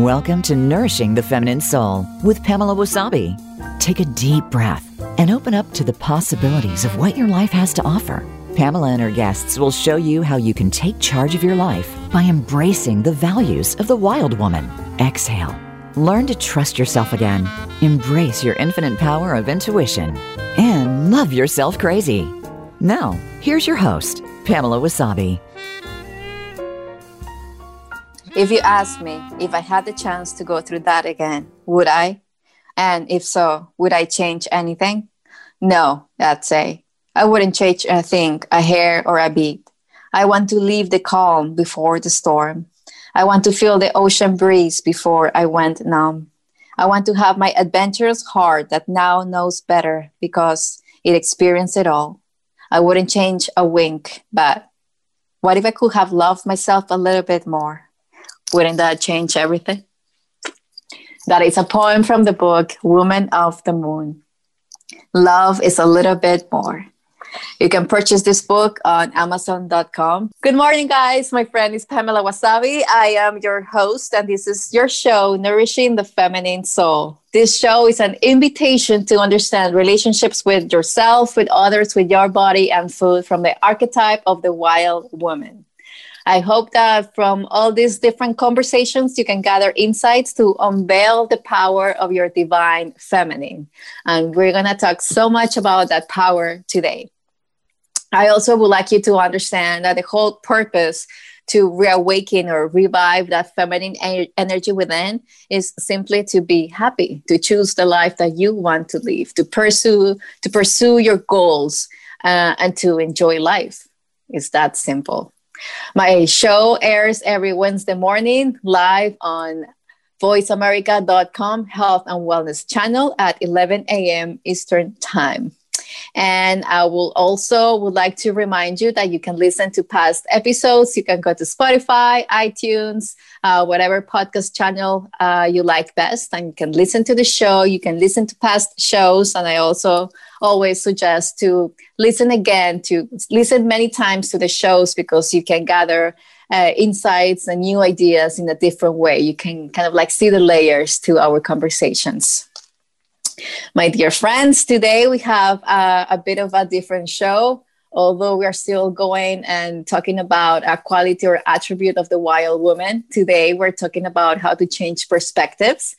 Welcome to Nourishing the Feminine Soul with Pamela Wasabi. Take a deep breath and open up to the possibilities of what your life has to offer. Pamela and her guests will show you how you can take charge of your life by embracing the values of the wild woman. Exhale. Learn to trust yourself again. Embrace your infinite power of intuition and love yourself crazy. Now, here's your host, Pamela Wasabi. If you ask me if I had the chance to go through that again, would I? And if so, would I change anything? No, I'd say. I wouldn't change a thing, a hair or a beat. I want to leave the calm before the storm. I want to feel the ocean breeze before I went numb. I want to have my adventurous heart that now knows better because it experienced it all. I wouldn't change a wink, but what if I could have loved myself a little bit more? Wouldn't that change everything? That is a poem from the book Woman of the Moon. Love is a little bit more. You can purchase this book on Amazon.com. Good morning, guys. My friend is Pamela Wasabi. I am your host, and this is your show, Nourishing the Feminine Soul. This show is an invitation to understand relationships with yourself, with others, with your body, and food from the archetype of the wild woman. I hope that from all these different conversations, you can gather insights to unveil the power of your divine feminine. And we're going to talk so much about that power today. I also would like you to understand that the whole purpose to reawaken or revive that feminine energy within is simply to be happy, to choose the life that you want to live, to pursue to pursue your goals, uh, and to enjoy life. It's that simple. My show airs every Wednesday morning live on voiceamerica.com health and wellness channel at 11 a.m. Eastern Time. And I will also would like to remind you that you can listen to past episodes. You can go to Spotify, iTunes, uh, whatever podcast channel uh, you like best, and you can listen to the show. You can listen to past shows, and I also always suggest to listen again, to listen many times to the shows because you can gather uh, insights and new ideas in a different way. You can kind of like see the layers to our conversations. My dear friends, today we have uh, a bit of a different show. Although we are still going and talking about a quality or attribute of the wild woman, today we're talking about how to change perspectives.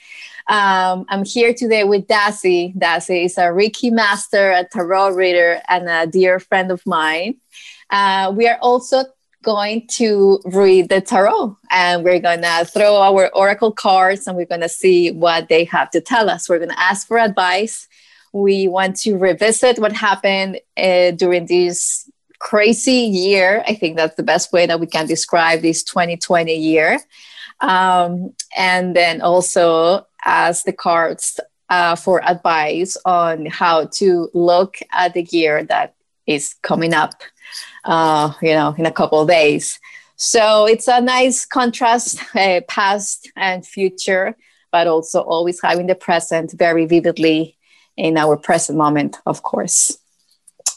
Um, I'm here today with Daisy. Daisy is a Reiki master, a tarot reader, and a dear friend of mine. Uh, we are also going to read the tarot and we're going to throw our oracle cards and we're going to see what they have to tell us. We're going to ask for advice. We want to revisit what happened uh, during this crazy year. I think that's the best way that we can describe this 2020 year. Um, and then also ask the cards uh, for advice on how to look at the year that is coming up uh, you know, in a couple of days. So it's a nice contrast, uh, past and future, but also always having the present very vividly in our present moment, of course.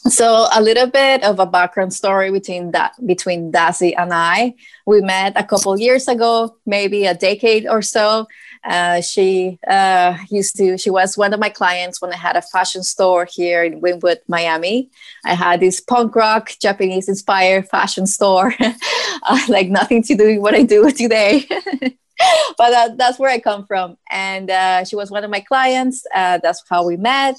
So a little bit of a background story between that between Daisy and I. We met a couple years ago, maybe a decade or so, uh, she uh, used to, she was one of my clients when I had a fashion store here in Wynwood, Miami. I had this punk rock, Japanese inspired fashion store, uh, like nothing to do with what I do today. but that, that's where I come from. And uh, she was one of my clients. Uh, that's how we met.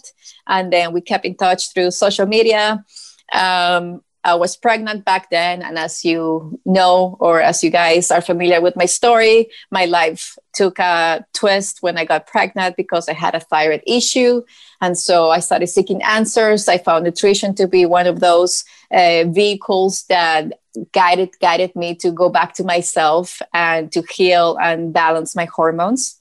And then we kept in touch through social media. Um, I was pregnant back then. And as you know, or as you guys are familiar with my story, my life took a twist when I got pregnant because I had a thyroid issue. And so I started seeking answers. I found nutrition to be one of those uh, vehicles that guided guided me to go back to myself and to heal and balance my hormones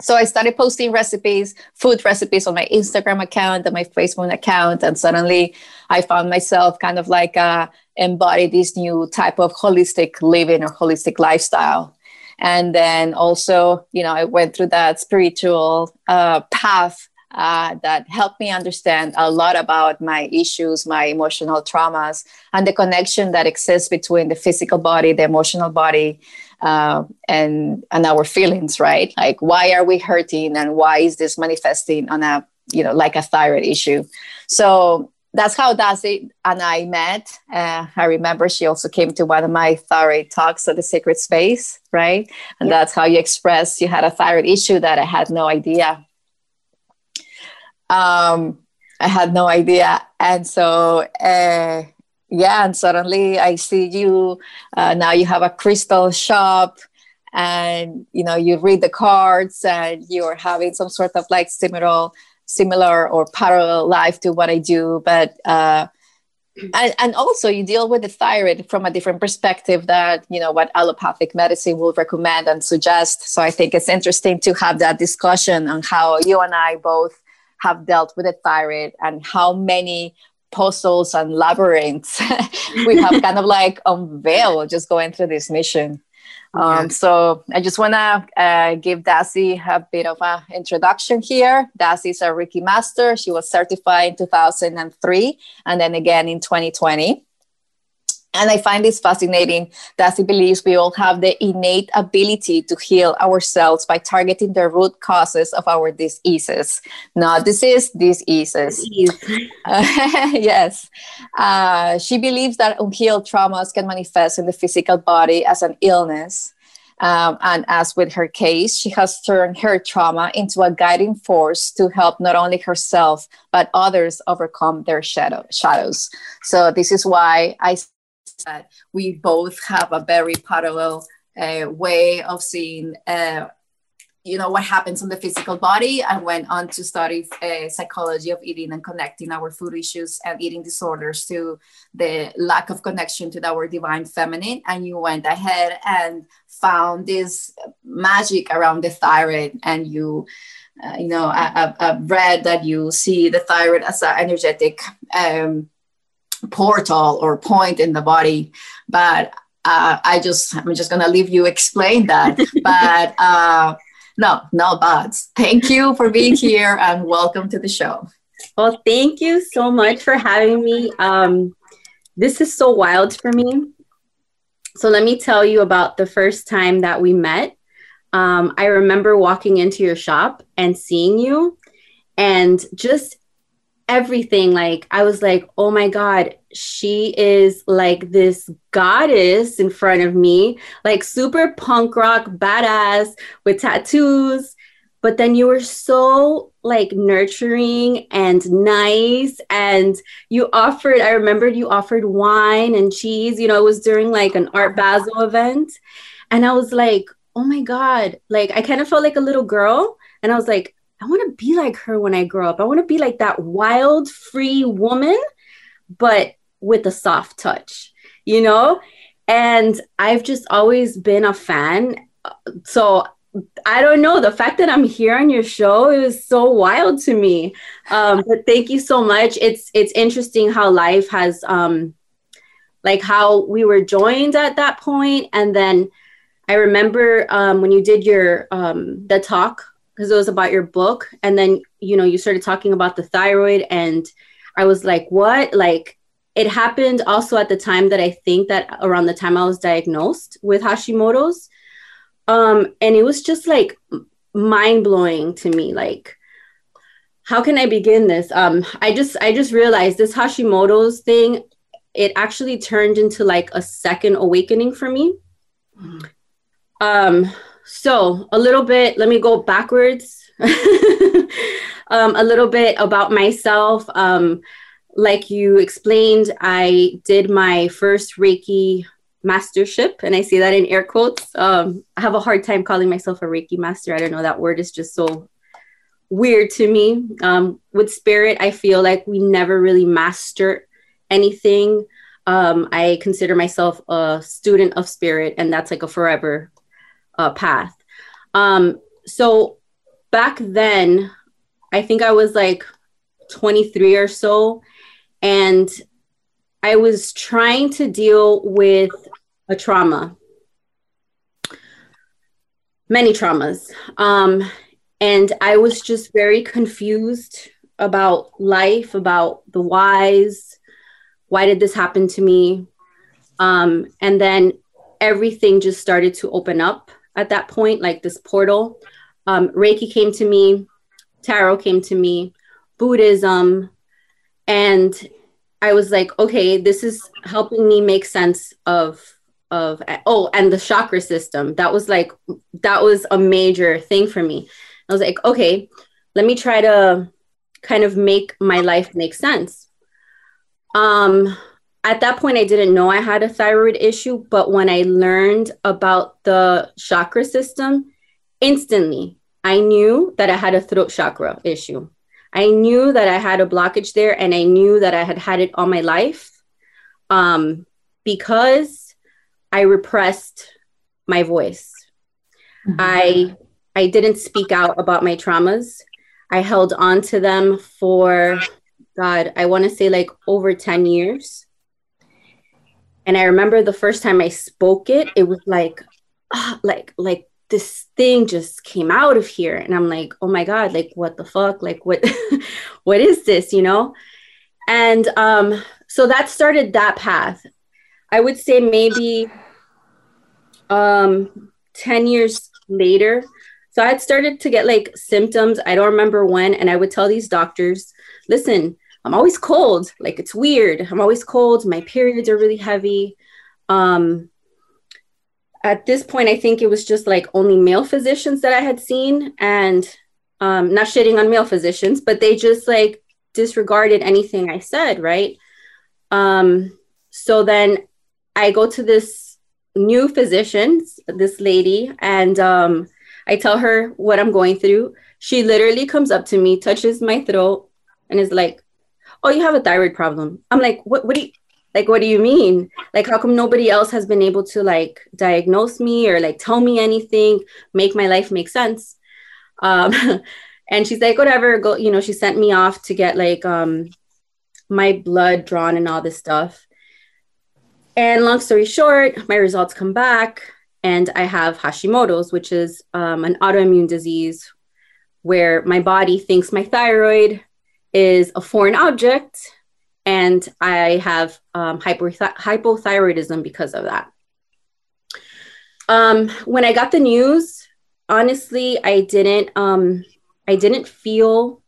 so I started posting recipes, food recipes on my Instagram account and my Facebook account. And suddenly I found myself kind of like uh, embody this new type of holistic living or holistic lifestyle. And then also, you know, I went through that spiritual uh, path uh, that helped me understand a lot about my issues, my emotional traumas, and the connection that exists between the physical body, the emotional body, uh, and and our feelings. Right? Like, why are we hurting, and why is this manifesting on a you know like a thyroid issue? So that's how Darcy and I met. Uh, I remember she also came to one of my thyroid talks at the Sacred Space, right? And yeah. that's how you expressed you had a thyroid issue that I had no idea um, I had no idea. And so, uh, yeah, and suddenly I see you. Uh, now you have a crystal shop and you know you read the cards and you're having some sort of like similar similar or parallel life to what i do but uh, and, and also you deal with the thyroid from a different perspective that you know what allopathic medicine will recommend and suggest so i think it's interesting to have that discussion on how you and i both have dealt with the thyroid and how many puzzles and labyrinths we have kind of like unveiled just going through this mission. Um, so I just want to uh, give Dassy a bit of an introduction here. Dassy is a Reiki master. She was certified in 2003 and then again in 2020. And I find this fascinating that he believes we all have the innate ability to heal ourselves by targeting the root causes of our diseases. Not disease, diseases. Uh, yes. Uh, she believes that unhealed traumas can manifest in the physical body as an illness. Um, and as with her case, she has turned her trauma into a guiding force to help not only herself, but others overcome their shadow, shadows. So, this is why I that we both have a very parallel uh, way of seeing uh, you know what happens on the physical body. I went on to study uh, psychology of eating and connecting our food issues and eating disorders to the lack of connection to our divine feminine. And you went ahead and found this magic around the thyroid. And you uh, you know I, have read that you see the thyroid as an energetic um, portal or point in the body but uh, i just i'm just gonna leave you explain that. But uh, no no buts. Thank you for being here and welcome to the show. Well thank you so much for having me. Um, this is so wild for me. So let me tell you about the first time that we met. Um, i remember walking into your shop and seeing you and just everything like i was like oh my god she is like this goddess in front of me like super punk rock badass with tattoos. But then you were so like nurturing and nice and you offered i remembered you offered wine and cheese you know it was during like an art basel event. And i was like oh my god like i kind of felt like a little girl and i was like I want to be like her when I grow up. I want to be like that wild, free woman, but with a soft touch, you know? And I've just always been a fan. So I don't know. The fact that I'm here on your show is so wild to me. Um, but thank you so much. It's it's interesting how life has um, like how we were joined at that point, and then I remember um, when you did your um, the talk because it was about your book and then you know you started talking about the thyroid and i was like what? Like it happened also at the time that i think that around the time i was diagnosed with hashimoto's um and it was just like mind blowing to me like how can i begin this? Um i just i just realized this hashimoto's thing it actually turned into like a second awakening for me. Mm. um so, a little bit, let me go backwards. um, a little bit about myself. Um, like you explained, I did my first Reiki mastership, and I say that in air quotes. Um, I have a hard time calling myself a Reiki master. I don't know, that word is just so weird to me. Um, with spirit, I feel like we never really master anything. Um, I consider myself a student of spirit, and that's like a forever uh, path. Um, so back then, I think I was like 23 or so, and I was trying to deal with a trauma, many traumas. Um, and I was just very confused about life, about the whys. Why did this happen to me? Um, and then everything just started to open up at that point, like this portal. Um, Reiki came to me, tarot came to me, Buddhism, and I was like, okay, this is helping me make sense of of oh, and the chakra system. That was like that was a major thing for me. I was like, okay, let me try to kind of make my life make sense. Um, at that point, I didn't know I had a thyroid issue, but when I learned about the chakra system, instantly I knew that I had a throat chakra issue. I knew that I had a blockage there, and I knew that I had had it all my life um, because I repressed my voice. Mm-hmm. I I didn't speak out about my traumas. I held on to them for God, I want to say like over 10 years. And I remember the first time I spoke it, it was like, oh, like, like this thing just came out of here. And I'm like, oh my God, like what the fuck? Like what what is this, you know? And um, so that started that path. I would say maybe um 10 years later. So I had started to get like symptoms. I don't remember when. And I would tell these doctors, listen, I'm always cold. Like it's weird. I'm always cold. My periods are really heavy. Um, at this point, I think it was just like only male physicians that I had seen, and um, not shitting on male physicians, but they just like disregarded anything I said, right? Um, so then I go to this new physician, this lady, and um, I tell her what I'm going through. She literally comes up to me, touches my throat, and is like, oh, you have a thyroid problem. I'm like, what, what do you, like, what do you mean? Like, how come nobody else has been able to like diagnose me or like tell me anything, make my life make sense? Um, and she's like, whatever, go, you know, she sent me off to get like um, my blood drawn and all this stuff. And long story short, my results come back and I have Hashimoto's, which is um, an autoimmune disease where my body thinks my thyroid is a foreign object, and I have um, hypoth- hypothyroidism because of that. Um, when I got the news, honestly, I didn't. Um, I didn't feel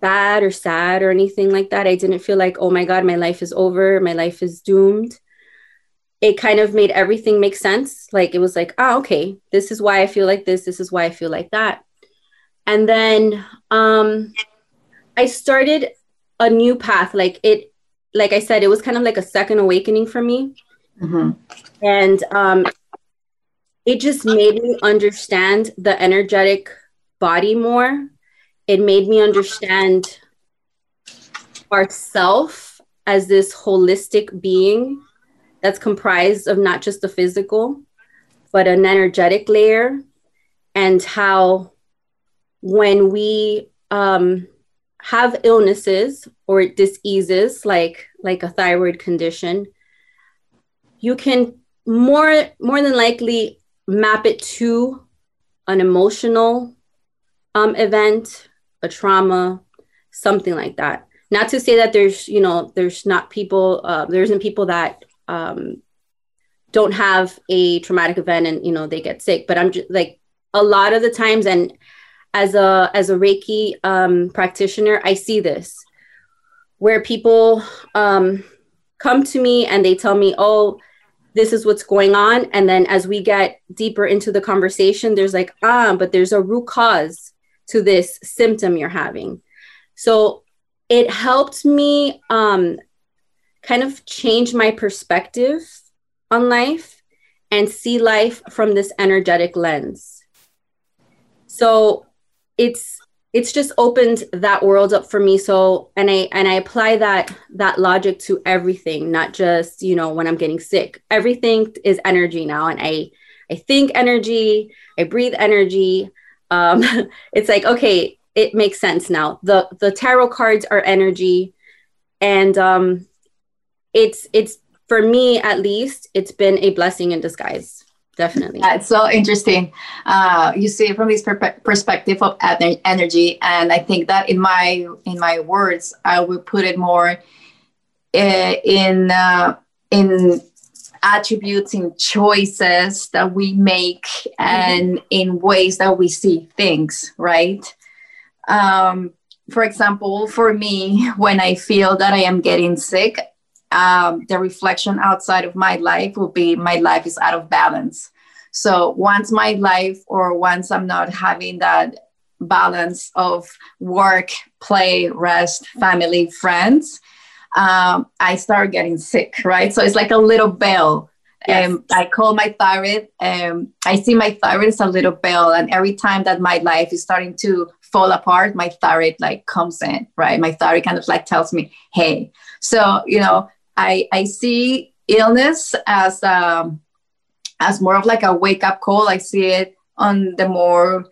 bad or sad or anything like that. I didn't feel like, oh my God, my life is over, my life is doomed. It kind of made everything make sense. Like it was like, oh, okay, this is why I feel like this, this is why I feel like that. And then um, I started a new path. Like it, like I said, it was kind of like a second awakening for me. Mm-hmm. And um, it just made me understand the energetic body more. It made me understand ourself as this holistic being that's comprised of not just the physical, but an energetic layer, and how when we um, have illnesses or diseases like like a thyroid condition you can more more than likely map it to an emotional um, event a trauma something like that. Not to say that there's you know there's not people uh, there isn't people that um, don't have a traumatic event and you know they get sick but i'm just like a lot of the times and as a as a Reiki um, practitioner, I see this where people um, come to me and they tell me, "Oh, this is what's going on," and then as we get deeper into the conversation, there's like, "Ah, but there's a root cause to this symptom you're having." So it helped me um, kind of change my perspective on life and see life from this energetic lens. So it's it's just opened that world up for me. So and i and i apply that that logic to everything not just you know when i'm getting sick. Everything is energy now and i i think energy i breathe energy. Um it's like okay it makes sense now. The the tarot cards are energy. And um it's it's for me at least it's been a blessing in disguise definitely. Yeah, it's so interesting. Uh, you see from this per- perspective of energy, and I think that in my in my words, I would put it more uh, in uh, in attributes in choices that we make and mm-hmm. in ways that we see things right um, for example for me when i feel that i am getting sick um, the reflection outside of my life will be my life is out of balance so once my life or once i'm not having that balance of work play rest family friends um, I start getting sick, right? So it's like a little bell. Yes. Um, I call my thyroid. Um, I see my thyroid as a little bell, and every time that my life is starting to fall apart, my thyroid like comes in, right? My thyroid kind of like tells me, "Hey." So you know, I I see illness as um as more of like a wake up call. I see it on the more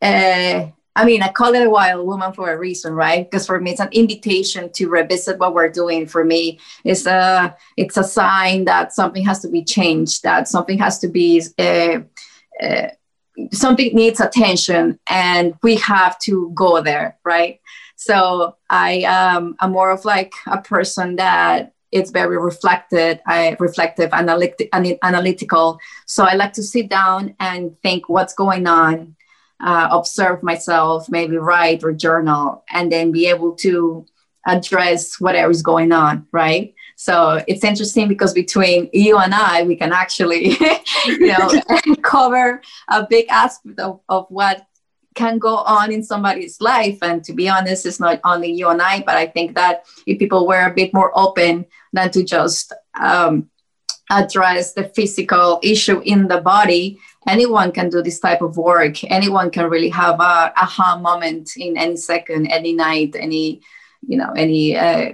uh, I mean, I call it a wild woman for a reason, right? Because for me, it's an invitation to revisit what we're doing. For me, it's a it's a sign that something has to be changed, that something has to be uh, uh, something needs attention, and we have to go there, right? So I um, I'm more of like a person that it's very reflected, reflective, analytic, analytical. So I like to sit down and think what's going on uh, observe myself, maybe write or journal, and then be able to address whatever is going on, right? So it's interesting because between you and I, we can actually, you know, cover a big aspect of, of what can go on in somebody's life. And to be honest, it's not only you and I, but I think that if people were a bit more open than to just um, address the physical issue in the body, anyone can do this type of work. Anyone can really have a aha moment in any second, any night, any, you know, any uh,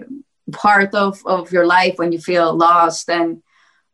part of, of your life when you feel lost. And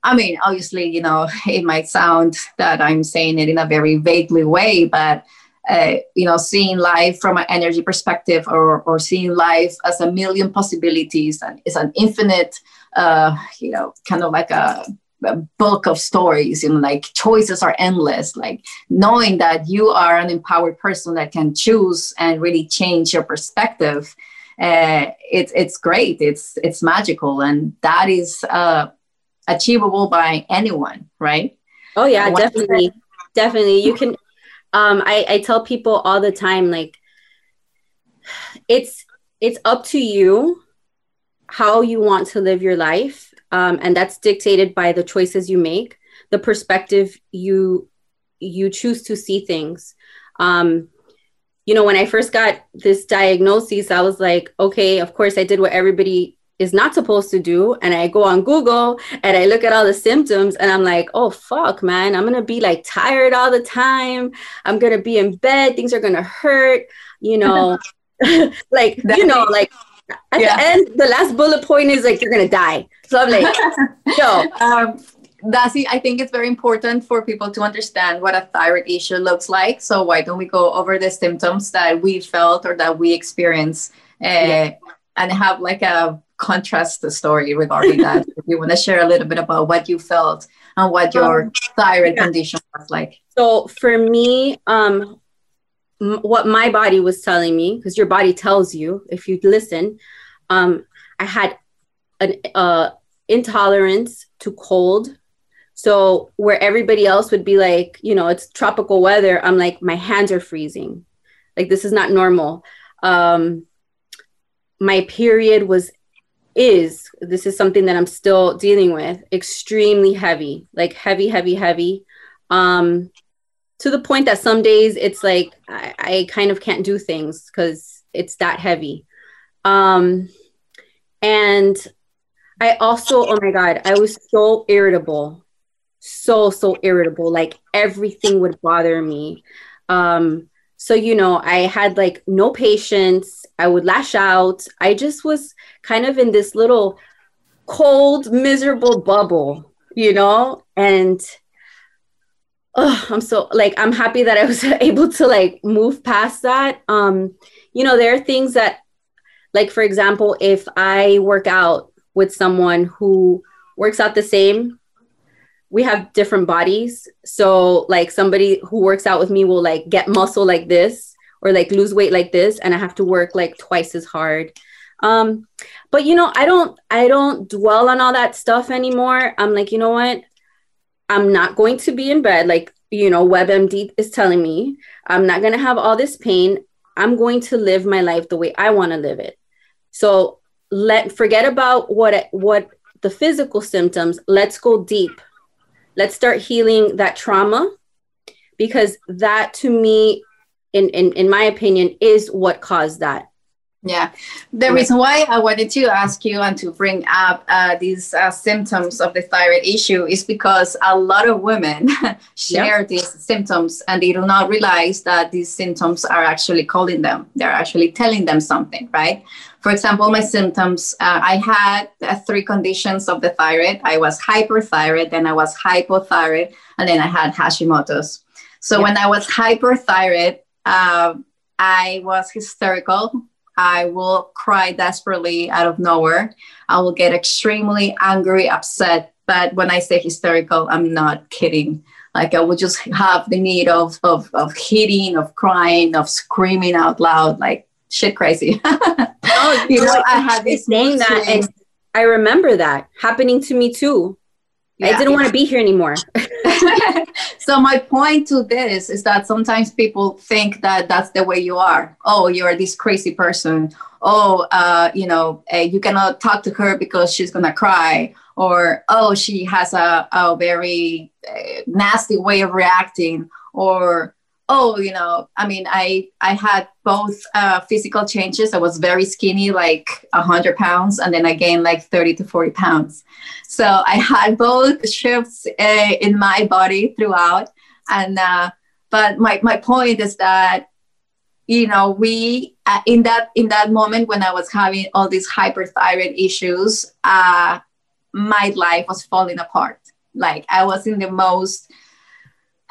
I mean, obviously, you know, it might sound that I'm saying it in a very vaguely way, but uh, you know, seeing life from an energy perspective or, or seeing life as a million possibilities and it's an infinite, uh, you know, kind of like a a bulk of stories you know like choices are endless like knowing that you are an empowered person that can choose and really change your perspective uh, it's it's great. It's it's magical and that is uh, achievable by anyone right? Oh yeah definitely. Definitely. You can um I, I tell people all the time like it's it's up to you how you want to live your life um, and that's dictated by the choices you make the perspective you you choose to see things. Um, you know when i first got this diagnosis i was like okay of course i did what everybody is not supposed to do and i go on google and i look at all the symptoms and i'm like oh fuck man i'm gonna be like tired all the time i'm gonna be in bed things are gonna hurt you know like you know like at yeah. the end, the last bullet point is like you're gonna die. So I'm like. Um, that's I think it's very important for people to understand what a thyroid issue looks like. So why don't we go over the symptoms that we felt or that we experience, uh, yeah. and have like a contrast the story regarding that? if you want to share a little bit about what you felt and what your um, thyroid yeah. condition was like. So for me, um, m- what my body was telling me, because your body tells you if you listen. Um, I had an uh, intolerance to cold. So where everybody else would be like, you know, it's tropical weather, I'm like, my hands are freezing. Like this is not normal. Um, my period was is this is something that I'm still dealing with extremely heavy, like heavy, heavy, heavy. Um, to the point that some days it's like I, I kind of can't do things because it's that heavy. Um, and I also, oh my God, I was so irritable, so, so irritable. Like everything would bother me. Um, so, you know, I had like no patience. I would lash out. I just was kind of in this little cold, miserable bubble, you know? And oh, I'm so like I'm happy that I was able to like move past that. Um, you know, there are things that like for example, if I work out with someone who works out the same, we have different bodies. So like somebody who works out with me will like get muscle like this or like lose weight like this and I have to work like twice as hard. Um but you know, I don't I don't dwell on all that stuff anymore. I'm like, you know what? I'm not going to be in bed like, you know, WebMD is telling me. I'm not going to have all this pain. I'm going to live my life the way I want to live it. So let forget about what what the physical symptoms. Let's go deep let's start healing that trauma because that to me in, in in my opinion is what caused that. Yeah. The reason why i wanted to ask you and to bring up uh, these uh, symptoms of the thyroid issue is because a lot of women share yeah. these symptoms and they do not realize that these symptoms are actually calling them. They're actually telling them something right for example, my symptoms, uh, I had uh, three conditions of the thyroid. I was hyperthyroid, then I was hypothyroid, and then I had Hashimoto's. So when I was hyperthyroid, uh, I was hysterical. I will cry desperately out of nowhere. I will get extremely angry, upset. But when I say hysterical, I'm not kidding. Like I would just have the need of, of, of hitting, of crying, of screaming out loud, like shit crazy. oh, you know, I had this saying that, and I remember that happening to me too. Yeah, I didn't want to be here anymore. so my point to this is that sometimes people think that that's the way you are. Oh, you're this crazy person. Oh, uh, you know, uh, you cannot talk to her because she's gonna cry. Or oh, she has a, a very uh, nasty way of reacting. Or oh you know i mean i i had both uh, physical changes. I was very skinny like 100 pounds and then i gained like 30 to 40 pounds. So i had both shifts uh, in my body throughout. And uh, but my, my point is that you know we uh, in that in that moment when i was having all these hyperthyroid issues uh, my life was falling apart. Like i was in the most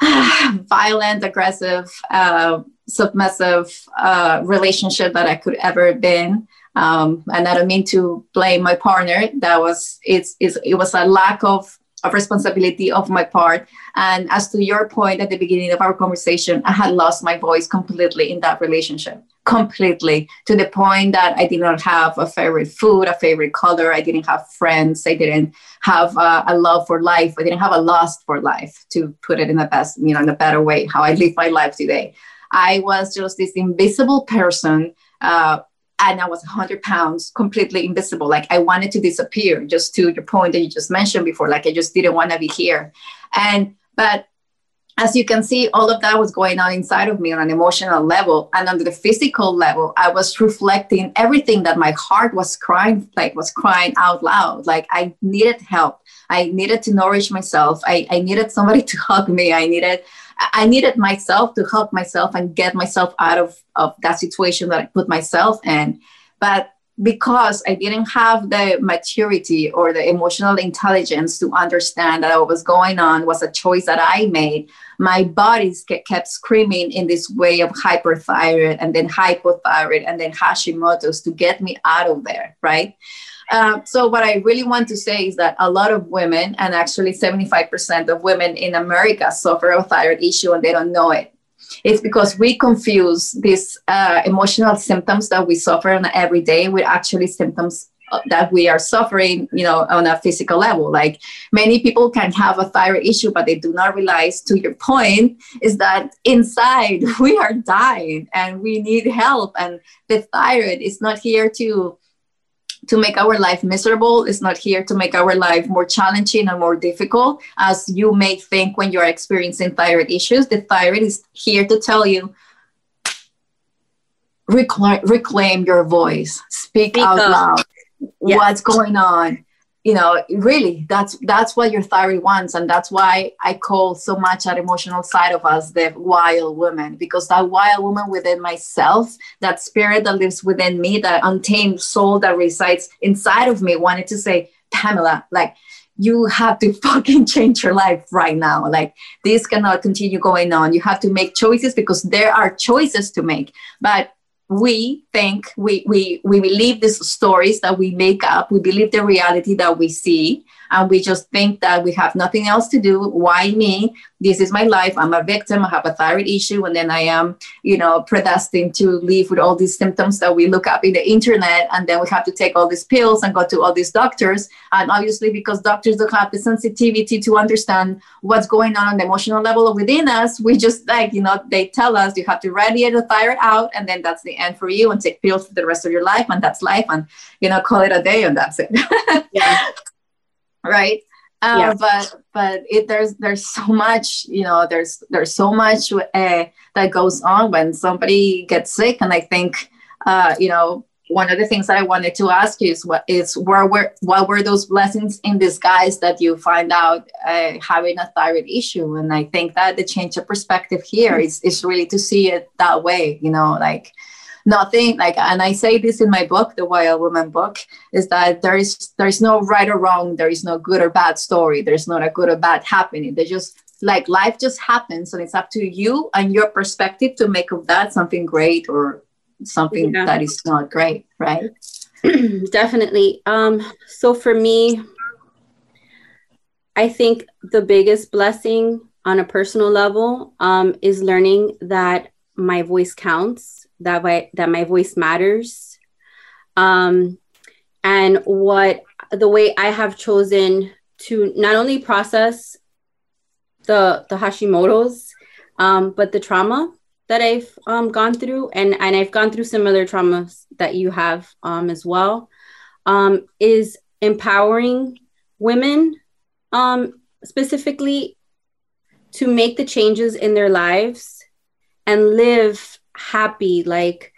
violent, aggressive, uh, submissive uh, relationship that I could ever been. Um, and I don't mean to blame my partner. That was it's, it's it was a lack of of responsibility of my part. And as to your point at the beginning of our conversation, I had lost my voice completely in that relationship, completely to the point that I did not have a favorite food, a favorite color. I didn't have friends. I didn't have a, a love for life. I didn't have a lust for life, to put it in the best, you know, in a better way, how I live my life today. I was just this invisible person. Uh, and I was 100 pounds, completely invisible. Like I wanted to disappear, just to the point that you just mentioned before. Like I just didn't want to be here. And, but as you can see, all of that was going on inside of me on an emotional level. And on the physical level, I was reflecting everything that my heart was crying, like was crying out loud. Like I needed help. I needed to nourish myself. I, I needed somebody to hug me. I needed I needed myself to help myself and get myself out of, of that situation that I put myself in. But because I didn't have the maturity or the emotional intelligence to understand that what was going on was a choice that I made, my body kept screaming in this way of hyperthyroid and then hypothyroid and then Hashimoto's to get me out of there, right? Uh, so what I really want to say is that a lot of women, and actually 75% of women in America suffer a thyroid issue and they don't know it. It's because we confuse these uh, emotional symptoms that we suffer on every day with actually symptoms uh, that we are suffering, you know, on a physical level. Like many people can have a thyroid issue, but they do not realize, to your point, is that inside we are dying and we need help. And the thyroid is not here to to make our life miserable. It's not here to make our life more challenging and more difficult, as you may think when you're experiencing thyroid issues. The thyroid is here to tell you reclaim, reclaim your voice, speak, speak out loud. What's going on? You know really that's that's what your thyroid wants and that's why i call so much that emotional side of us the wild woman because that wild woman within myself that spirit that lives within me that untamed soul that resides inside of me wanted to say pamela like you have to fucking change your life right now. Like this cannot continue going on. You have to make choices because there are choices to make. But we think we we we believe these stories that we make up we believe the reality that we see and we just think that we have nothing else to do. Why me? This is my life. I'm a victim. I have a thyroid issue. And then i am you know predestined to live with all these symptoms that we look up in the internet. And then we have to take all these pills and go to all these doctors. And obviously because doctors don't have the sensitivity to understand what's going on on the emotional level within us we just like you know they tell us you have to radiate the thyroid out. And then that's the end for you and take pills for the rest of your life. And that's life. And you know call it a day and that's it. Yeah. Right uh, yeah. but but it, there's there's so much you know there's there's so much uh, that goes on when somebody gets sick and i think uh, you know one of the things that I wanted to ask you is what is where were what were those blessings in disguise that you find out uh, having a thyroid issue? And I think that the change of perspective here is is really to see it that way. You know, like nothing like and i say this in my book the wild woman book is that there is there is no right or wrong there is no good or bad story there's not a good or bad happening they just like life just happens and it's up to you and your perspective to make of that something great or something yeah. that is not great, right? Definitely. Um, so for me, I think the biggest blessing on a personal level um, is learning that my voice counts, that my, that my voice matters, um, and what the way I have chosen to not only process the the Hashimoto's, um, but the trauma that I've um, gone through, and and I've gone through similar traumas that you have um, as well, um, is empowering women, um, specifically, to make the changes in their lives and live happy. Like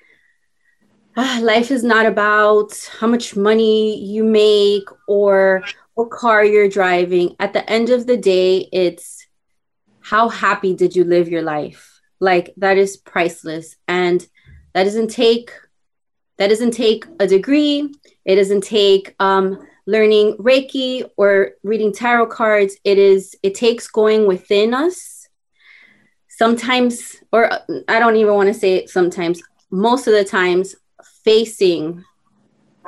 uh, life is not about how much money you make or what car you're driving. At the end of the day, it's how happy did you live your life like that is priceless and that doesn't take that doesn't take a degree it doesn't take um, learning reiki or reading tarot cards it is it takes going within us sometimes or i don't even want to say it sometimes most of the times facing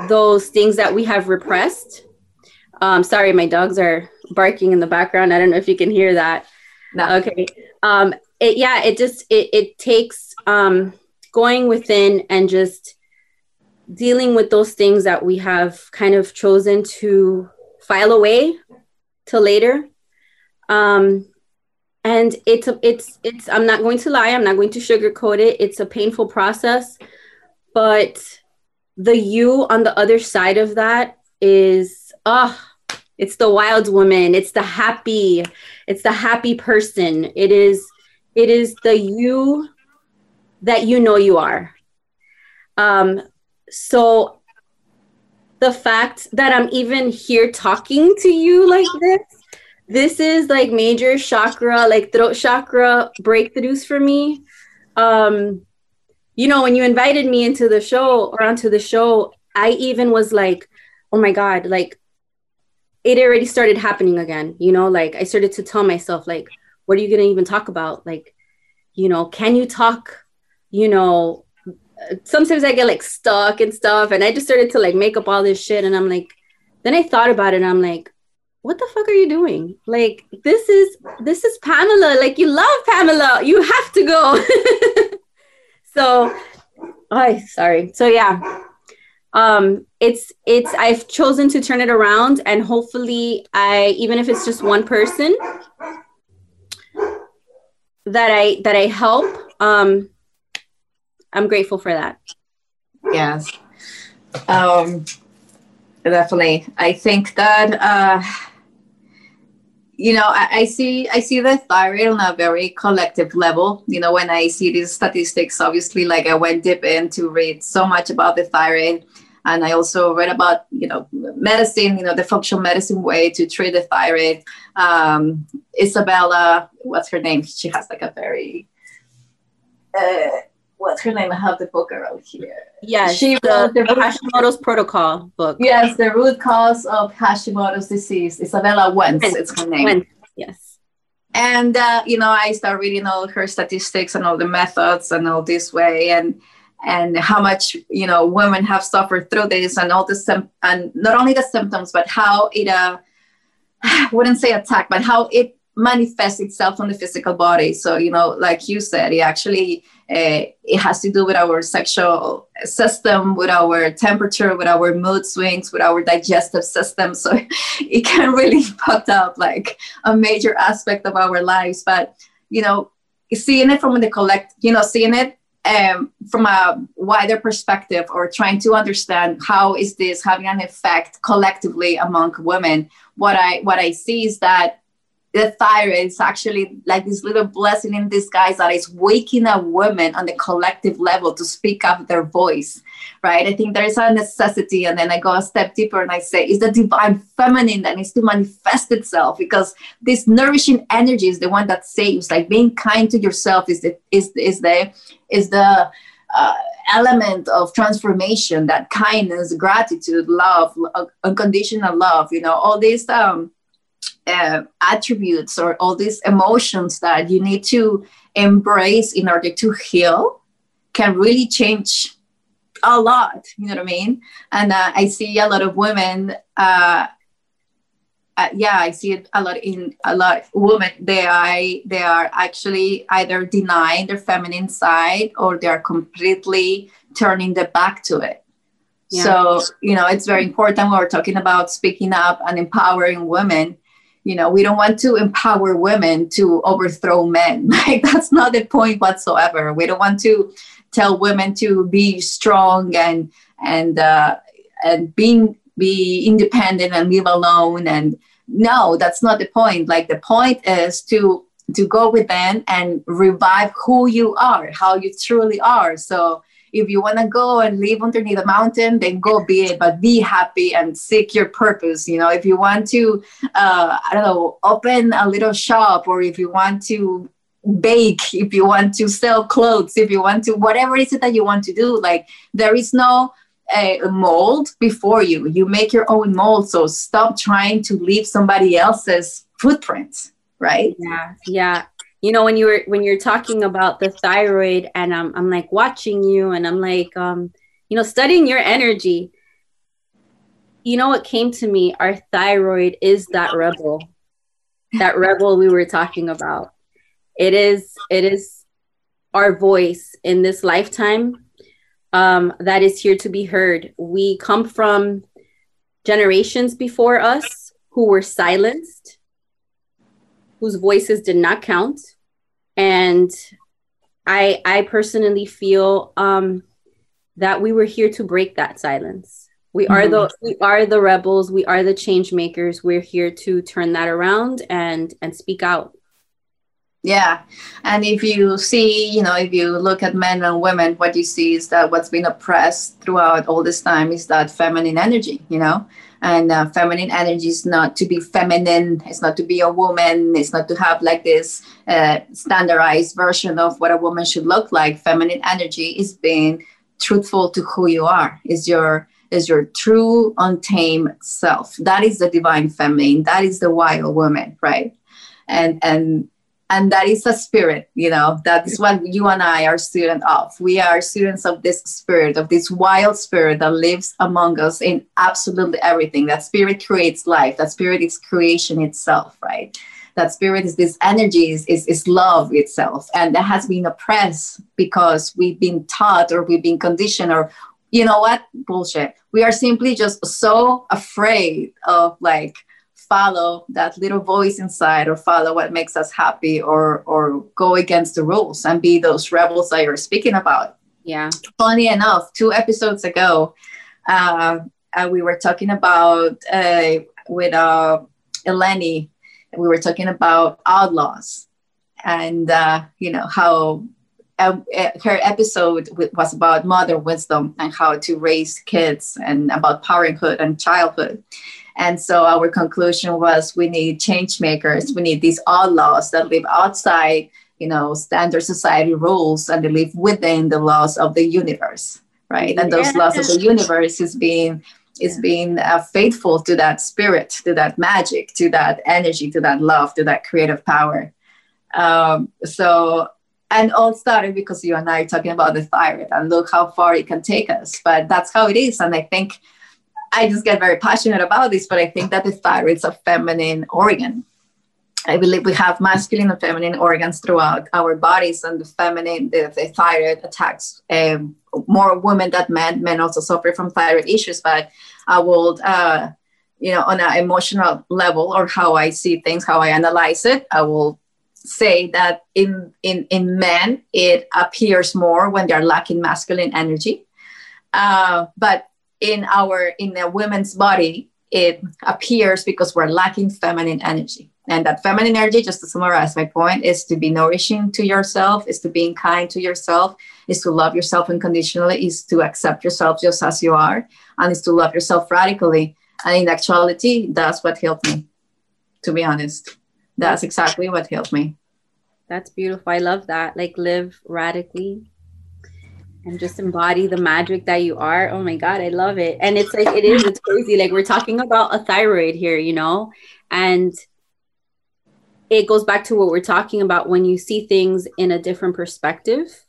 those things that we have repressed. Um sorry my dogs are barking in the background. I don't know if you can hear that. No. okay. Um it yeah it just it, it takes um going within and just dealing with those things that we have kind of chosen to file away till later. Um and it's it's it's i'm not going to lie i'm not going to sugarcoat it. It's a painful process. But the you on the other side of that is ah oh, it's the wild woman. It's the happy it's the happy person. It is it is the you that you know you are. Um, so the fact that I'm even here talking to you like this, this is like major chakra, like throat chakra breakthroughs for me. Um, you know, when you invited me into the show or onto the show, I even was like, oh my God, like it already started happening again. You know, like I started to tell myself, like, what are you going to even talk about like you know can you talk you know sometimes i get like stuck and stuff and i just started to like make up all this shit and i'm like then i thought about it i'm like what the fuck are you doing like this is this is pamela like you love pamela you have to go so i sorry so yeah um it's it's i've chosen to turn it around and hopefully i even if it's just one person that I that I help. Um, I'm grateful for that. Yes, um, definitely. I think that uh, you know I, I, see I see the thyroid on a very collective level. You know, when I see these statistics, obviously, like I went deep in to read so much about the thyroid and I also read about you know medicine, you know the functional medicine way to treat the thyroid. Um, Izabella, what's her name? She has like a very uh, what's her name? I have the book around here. Yeah, she the, the Hashimoto's protocol book. Yes, the root cause of Hashimoto's disease. Izabella Wentz, Wentz. it's her name. Wentz. Yes. And uh, you know, I start reading all her statistics and all the methods and all this way, and and how much you know women have suffered through this and all the sim- and not only the symptoms but how it uh I wouldn't say attack, but how it manifests itself on the physical body. So, you know, like you said, it actually uh, it has to do with our sexual system, with our temperature, with our mood swings, with our digestive system. So it can really fuck up like a major aspect of our lives. But you know, seeing it from the collect, you know, seeing it um, from a wider perspective or trying to understand how is this having an effect collectively among women what i what i see is that the thyroid is actually like this little blessing in disguise that is waking up women on the collective level to speak up their voice right? I think there is a necessity and then i go a step deeper and i say is the divine feminine that needs to manifest itself because this nourishing energy is the one that saves. Like being kind to yourself is the is is the is the uh, element of transformation that kindness gratitude love unconditional love you know all these um uh, attributes or all these emotions that you need to embrace in order to heal can really change a lot you know what i mean and uh, i see a lot of women uh, uh, yeah i see it a lot in a lot of women they are they are actually either denying their feminine side or they're completely turning their back to it yeah. so you know it's very important when we're talking about speaking up and empowering women you know we don't want to empower women to overthrow men. Like that's not the point whatsoever. We don't want to tell women to be strong and and uh, and being be independent and live alone. And no that's not the point. Like the point is to to go within and revive who you are how you truly are. So if you want to go and live underneath a mountain then go be it but be happy and seek your purpose you know? If you want to uh, i don't know open a little shop or if you want to bake if you want to sell clothes if you want to whatever it is that you want to do like there is no a uh, mold before you. You make your own mold so stop trying to leave somebody else's footprint, right? Yeah yeah you know when you were when you're talking about the thyroid and I'm, I'm like watching you and i'm like um you know studying your energy you know what came to me? Our thyroid is that rebel that rebel we were talking about. It is it is our voice in this lifetime um, that is here to be heard. We come from generations before us who were silenced whose voices did not count. And I I personally feel um, that we were here to break that silence. We are mm-hmm. the we are the rebels. We are the change makers. We're here to turn that around and and speak out. Yeah. And if you see, you know, if you look at men and women, what you see is that what's been oppressed throughout all this time is that feminine energy, you know, and uh, feminine energy is not to be feminine it's not to be a woman it's not to have like this uh, standardized version of what a woman should look like. Feminine energy is being truthful to who you are is your is your true untamed self. That is the divine feminine that is the wild woman right? And and and that is a spirit you know that's what you and i are students of. We are students of this spirit of this wild spirit that lives among us in absolutely everything. That spirit creates life. That spirit is creation itself right? That spirit is this energy is, is, is love itself. And that has been oppressed because we've been taught or we've been conditioned or you know what? Bullshit. We are simply just so afraid of like follow that little voice inside or follow what makes us happy or or go against the rules and be those rebels that you're speaking about. Yeah. Funny enough two episodes ago uh, uh, we were talking about uh, with uh, Eleni, we were talking about outlaws and uh, you know how uh, her episode was about mother wisdom and how to raise kids and about parenthood and childhood and so our conclusion was we need change makers. We need these outlaws that live outside, you know, standard society rules and they live within the laws of the universe, right? And those laws of the universe is being is being uh, faithful to that spirit, to that magic, to that energy, to that love, to that creative power. Um, so, and all started because you and I are talking about the thyroid and look how far it can take us. But that's how it is. And I think I just get very passionate about this, but I think that the thyroid is a feminine organ. I believe we have masculine and feminine organs throughout our bodies, and the feminine, the, the thyroid attacks um, more women than men. Men also suffer from thyroid issues, but I will, uh, you know, on an emotional level or how I see things, how I analyze it, I will say that in in in men it appears more when they're lacking masculine energy, uh, but in our in a woman's body it appears because we're lacking feminine energy and that feminine energy, just to summarize my point, is to be nourishing to yourself, is to being kind to yourself, is to love yourself unconditionally, is to accept yourself just as you are, and is to love yourself radically. And in actuality, that's what helped me, to be honest. That's exactly what helped me. That's beautiful. I love that. Like live radically and just embody the magic that you are. Oh my God, I love it. And it's like, it is, it's crazy. Like we're talking about a thyroid here, you know? And it goes back to what we're talking about when you see things in a different perspective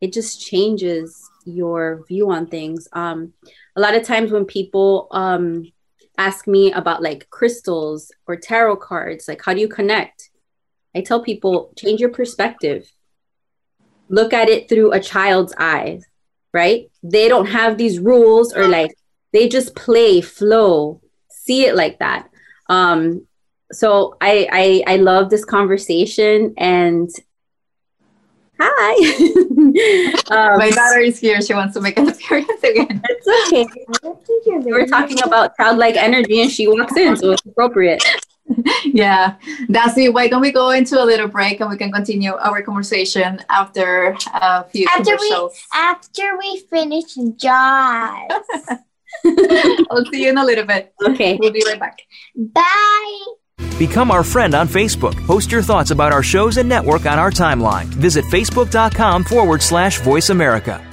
it just changes your view on things um, a lot of times when people um, ask me about like crystals or tarot cards like how do you connect i tell people change your perspective look at it through a child's eyes right they don't have these rules or like they just play flow see it like that um, so I, I I love this conversation and hi. um, My daughter is here. She wants to make an appearance again. It's okay. We're talking about childlike energy, and she walks in, so it's appropriate. yeah, that's it. Why don't we go into a little break and we can continue our conversation after a few after commercials. we after we finish Jaws. I'll see you in a little bit. Okay, we'll be right back. Bye. Become our friend on Facebook. Post your thoughts about our shows and network on our timeline. Visit facebook.com forward slash voice America.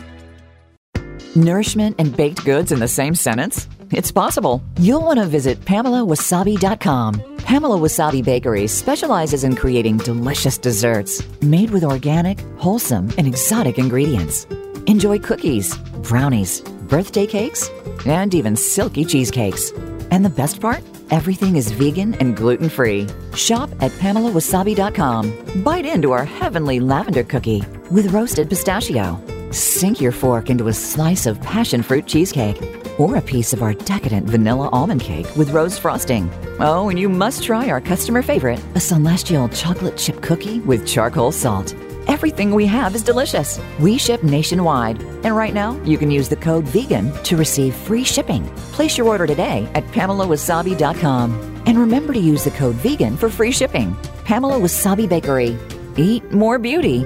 Nourishment and baked goods in the same sentence? It's possible. You'll want to visit PamelaWasabi.com. Pamela Wasabi Bakery specializes in creating delicious desserts made with organic, wholesome, and exotic ingredients. Enjoy cookies, brownies, birthday cakes, and even silky cheesecakes. And the best part? Everything is vegan and gluten free. Shop at PamelaWasabi.com. Bite into our heavenly lavender cookie with roasted pistachio. Sink your fork into a slice of passion fruit cheesecake or a piece of our decadent vanilla almond cake with rose frosting. Oh, and you must try our customer favorite, a celestial chocolate chip cookie with charcoal salt. Everything we have is delicious. We ship nationwide. And right now, you can use the code VEGAN to receive free shipping. Place your order today at PamelaWasabi.com. And remember to use the code VEGAN for free shipping. Pamela Wasabi Bakery. Eat more beauty.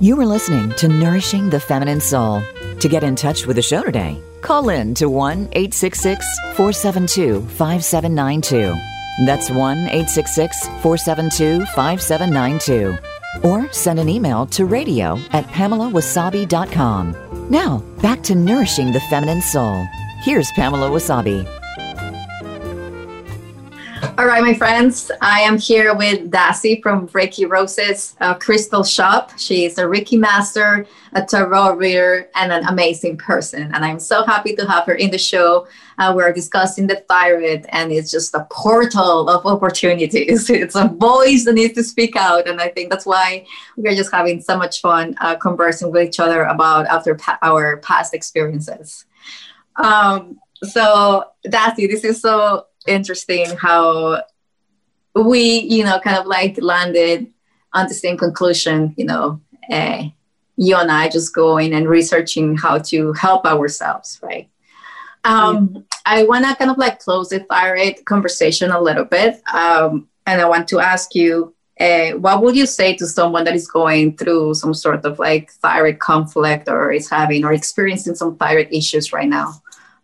You are listening to Nourishing the Feminine Soul. To get in touch with the show today, call in to 1 866 472 5792. That's 1 866 472 5792. Or send an email to radio at pamelawasabi.com. Now, back to Nourishing the Feminine Soul. Here's Pamela Wasabi. All right, my friends, I am here with Daisy from Reiki Roses uh, Crystal Shop. She is a Reiki master, a tarot reader, and an amazing person. And I'm so happy to have her in the show. Uh, we're discussing the thyroid, and it's just a portal of opportunities. It's a voice that needs to speak out. And I think that's why we're just having so much fun uh, conversing with each other about after pa- our past experiences. Um, so, Daisy, this is so interesting how we, you know, kind of like landed on the same conclusion, you know, uh, you and I just going and researching how to help ourselves, right? Um, yeah. I want to kind of like close the thyroid conversation a little bit. Um, and I want to ask you uh, what would you say to someone that is going through some sort of like thyroid conflict or is having or experiencing some thyroid issues right now?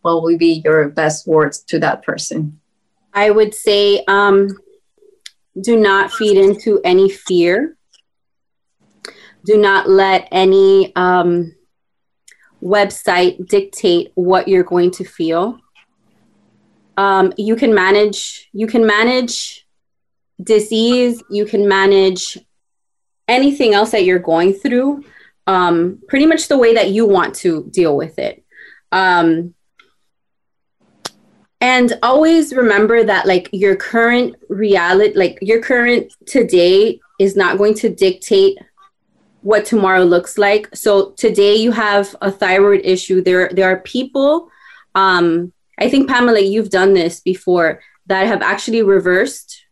What would be your best words to that person? I would say um, do not feed into any fear. Do not let any um, website dictate what you're going to feel. Um, you can manage. You can manage disease. You can manage anything else that you're going through. Um, pretty much the way that you want to deal with it. Um, and always remember that like your current reality like your current today is not going to dictate what tomorrow looks like. So today you have a thyroid issue. There there are people um i think pamela you've done this before that have actually reversed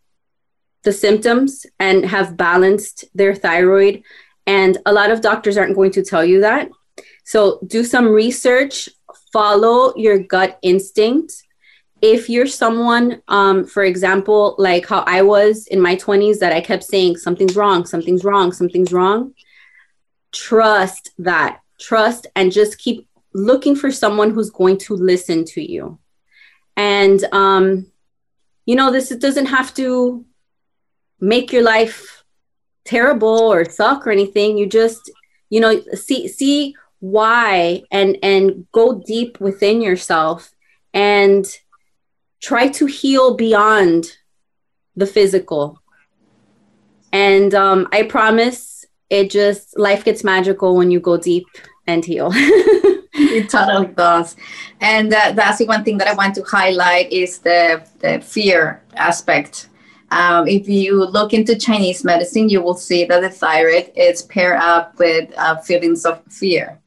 the symptoms and have balanced their thyroid. And a lot of doctors aren't going to tell you that. So do some research follow your gut instinct if you're someone, um, for example, like how I was in my 20s, that I kept saying something's wrong, something's wrong, something's wrong, trust that. Trust and just keep looking for someone who's going to listen to you. And, um, you know, this doesn't have to make your life terrible or suck or anything. You just, you know, see, see why and, and go deep within yourself and try to heal beyond the physical. And um, I promise it just, life gets magical when you go deep and heal. it totally does. And uh, that's the one thing that I want to highlight is the, the fear aspect. Um, if you look into Chinese medicine, you will see that the thyroid is paired up with uh, feelings of fear.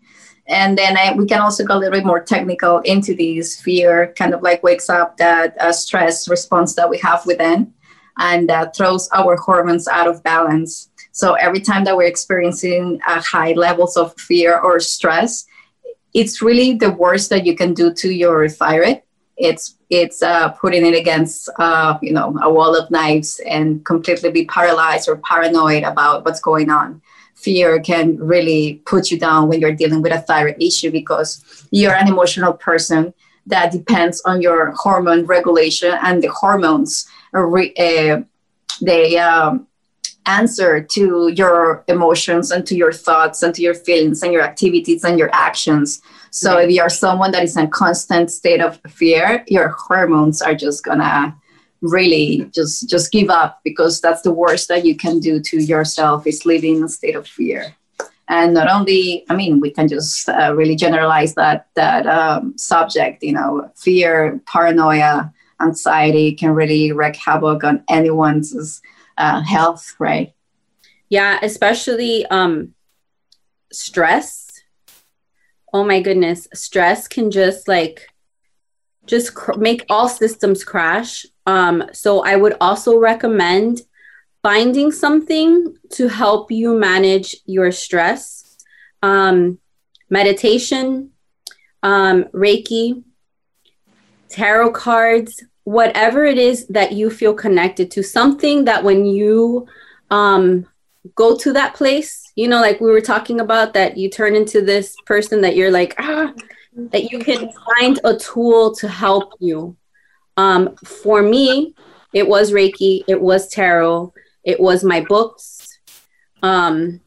And then I, we can also go a little bit more technical into these fear kind of like wakes up that uh, stress response that we have within and uh, throws our hormones out of balance. So every time that we're experiencing uh, high levels of fear or stress, it's really the worst that you can do to your thyroid. It's it's uh, putting it against uh, you know a wall of knives and completely be paralyzed or paranoid about what's going on fear can really put you down when you're dealing with a thyroid issue because you're an emotional person that depends on your hormone regulation and the hormones uh, they um, answer to your emotions and to your thoughts and to your feelings and your activities and your actions. So if you're someone that is in constant state of fear your hormones are just gonna really just just give up because that's the worst that you can do to yourself is living in a state of fear. And not only i mean we can just uh, really generalize that that um, subject you know fear paranoia anxiety can really wreak havoc on anyone's uh, health right? Yeah especially um stress. Oh my goodness stress can just like just cr- make all systems crash um, so I would also recommend finding something to help you manage your stress. Um, meditation, um, Reiki, tarot cards, whatever it is that you feel connected to, something that when you um, go to that place, you know, like we were talking about, that you turn into this person that you're like, ah, that you can find a tool to help you um, for me, it was Reiki, it was tarot, it was my books. Um,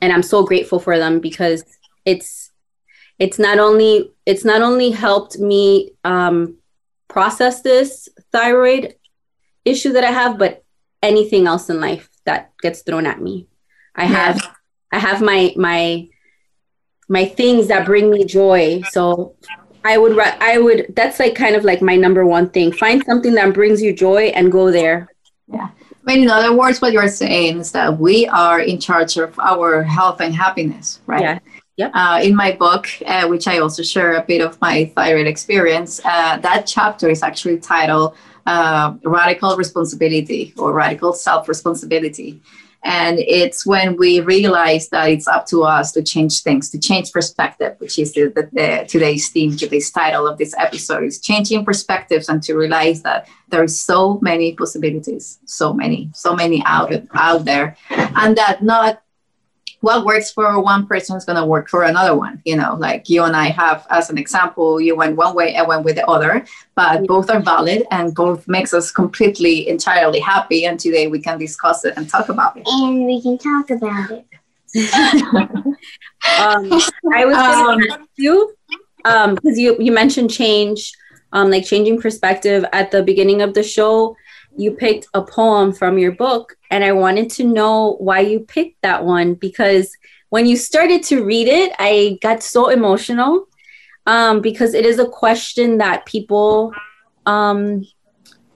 and I'm so grateful for them because it's it's not only it's not only helped me um, process this thyroid issue that I have, but anything else in life that gets thrown at me. I have yeah. I have my my my things that bring me joy. So I would I would that's like kind of like my number one thing. Find something that brings you joy and go there. Yeah. I mean, in other words, what you're saying is that we are in charge of our health and happiness, right? Yeah. Yep. Uh, in my book, uh, which I also share a bit of my thyroid experience, uh, that chapter is actually titled uh, Radical Responsibility or Radical Self Responsibility. And it's when we realize that it's up to us to change things, to change perspective, which is the, the, the, today's theme, today's title of this episode is changing perspectives and to realize that there are so many possibilities, so many, so many out, out there. And that not what works for one person is going to work for another one you know like you and i have as an example you went one way i went with the other but both are valid and both makes us completely entirely happy and today we can discuss it and talk about it And we can talk about it. um, I was going to ask you um because you you mentioned change, um, like changing perspective at the beginning of the show. You picked a poem from your book, and I wanted to know why you picked that one because when you started to read it, I got so emotional um, because it is a question that people um,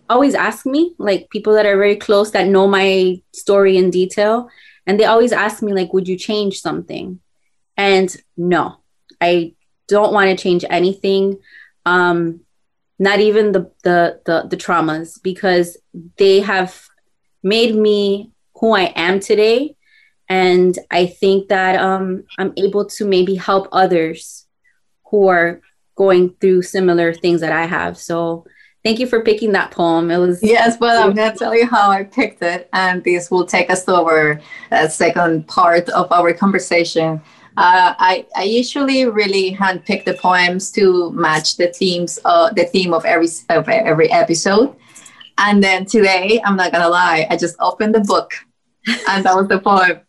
always ask me, like people that are very close that know my story in detail, and they always ask me, like, would you change something? And no, I don't want to change anything. Um, not even the, the the the traumas because they have made me who I am today. And I think that um, I'm able to maybe help others who are going through similar things that I have. So thank you for picking that poem. It was Yes, well, I'm going to tell you how I picked it, and this will take us to our uh, second part of our conversation. Uh, I, I usually really handpick the poems to match the themes, uh, the theme of every of every episode. And then today, I'm not gonna lie, I just opened the book, and that was the poem.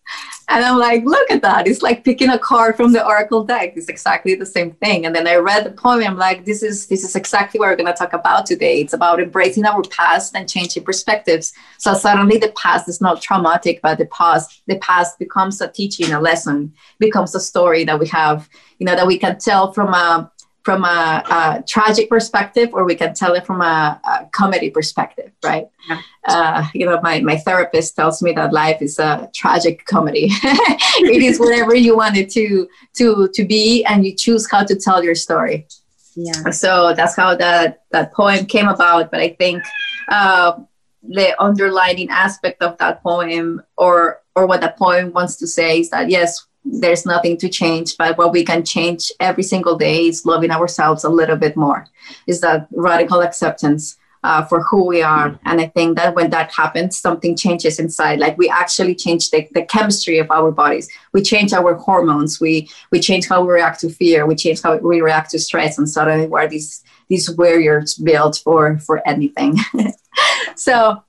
And I'm like, look at that. It's like picking a card from the Oracle deck. It's exactly the same thing. And then I read the poem. I'm like, this is this is exactly what we're gonna talk about today. It's about embracing our past and changing perspectives. So suddenly the past is not traumatic, but the past, the past becomes a teaching, a lesson, becomes a story that we have, you know, that we can tell from a from a, a tragic perspective or we can tell it from a, a comedy perspective right Yeah. uh, you know my, my therapist tells me that life is a tragic comedy it is whatever you want it to to to be and you choose how to tell your story yeah. so that's how that that poem came about but i think uh, the underlining aspect of that poem or or what the poem wants to say is that yes there's nothing to change but what we can change every single day is loving ourselves a little bit more. Is that radical acceptance uh, for who we are. And i think that when that happens something changes inside. Like we actually change the, the chemistry of our bodies. We change our hormones. We we change how we react to fear. We change how we react to stress. And suddenly we're these these warriors built for for anything. So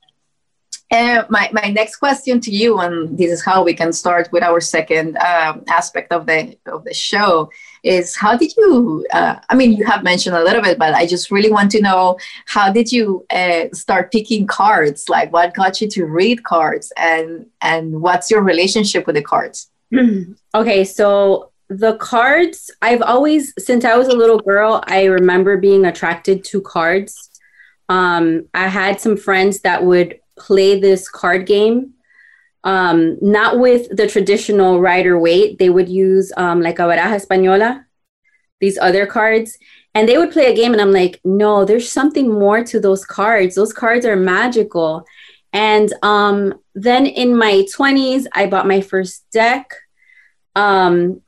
uh, my, my next question to you, and this is how we can start with our second um, aspect of the of the show, is how did you? Uh, I mean, you have mentioned a little bit, but I just really want to know how did you uh, start picking cards? Like, what got you to read cards, and and what's your relationship with the cards? okay, so the cards, I've always, since I was a little girl, I remember being attracted to cards. Um, I had some friends that would play this card game, um, not with the traditional Rider-Waite. They would use um, like a baraja española, these other cards, and they would play a game. And I'm like, no, there's something more to those cards. Those cards are magical. And um, then in my 20s, I bought my first deck. Um,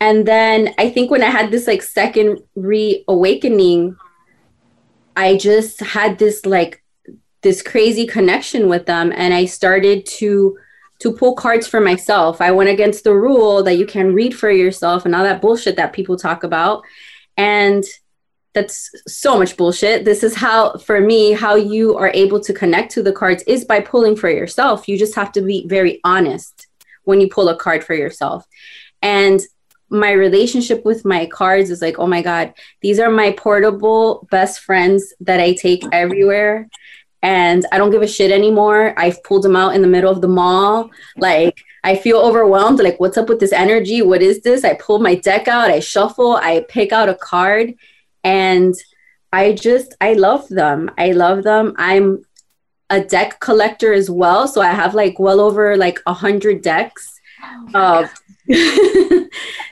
and then I think when I had this like second reawakening, I just had this like this crazy connection with them and I started to to pull cards for myself. I went against the rule that you can read for yourself and all that bullshit that people talk about. And that's so much bullshit. This is how, for me, how you are able to connect to the cards is by pulling for yourself. You just have to be very honest when you pull a card for yourself. And my relationship with my cards is like, oh my God, these are my portable best friends that I take everywhere. And I don't give a shit anymore. I've pulled them out in the middle of the mall. Like, I feel overwhelmed. Like, what's up with this energy? What is this? I pull my deck out, I shuffle, I pick out a card, and I just, I love them. I love them. I'm a deck collector as well. So I have like well over like a hundred decks. Uh,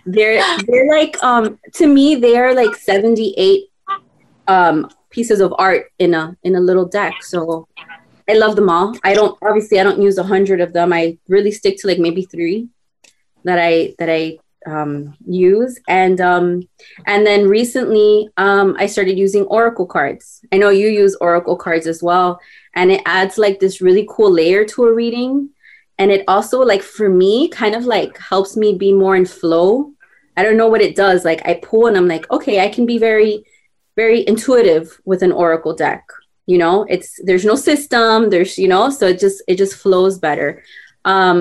they're they're like um to me they're like 78 um pieces of art in a in a little deck. So I love them all. I don't obviously I don't use a hundred of them. I really stick to like maybe three that I that I um, use and um, and then recently um, I started using Oracle cards. I know you use Oracle cards as well, and it adds like this really cool layer to a reading, and it also like for me kind of like helps me be more in flow. I don't know what it does. Like I pull and I'm like, okay, I can be very very intuitive with an Oracle deck. You know, it's there's no system. There's you know, so it just it just flows better. Um,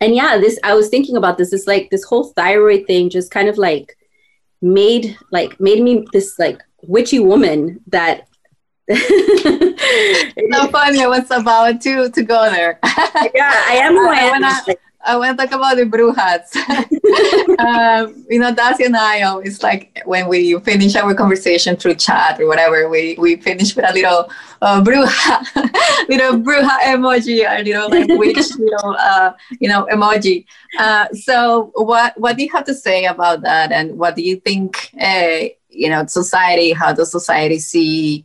and yeah, this I was thinking about this. It's like this whole thyroid thing just kind of like made like made me this like witchy woman that it's so funny. I was about to to go there. yeah, I am who I am. I want to talk about the brujas. um, you know, Daisy and I always like when we finish our conversation through chat or whatever, we, we finish with a little uh, bruja, little bruja emoji, a little like witch, little uh, you know emoji. Uh, so, what what do you have to say about that, and what do you think? Uh, you know, society. How does society see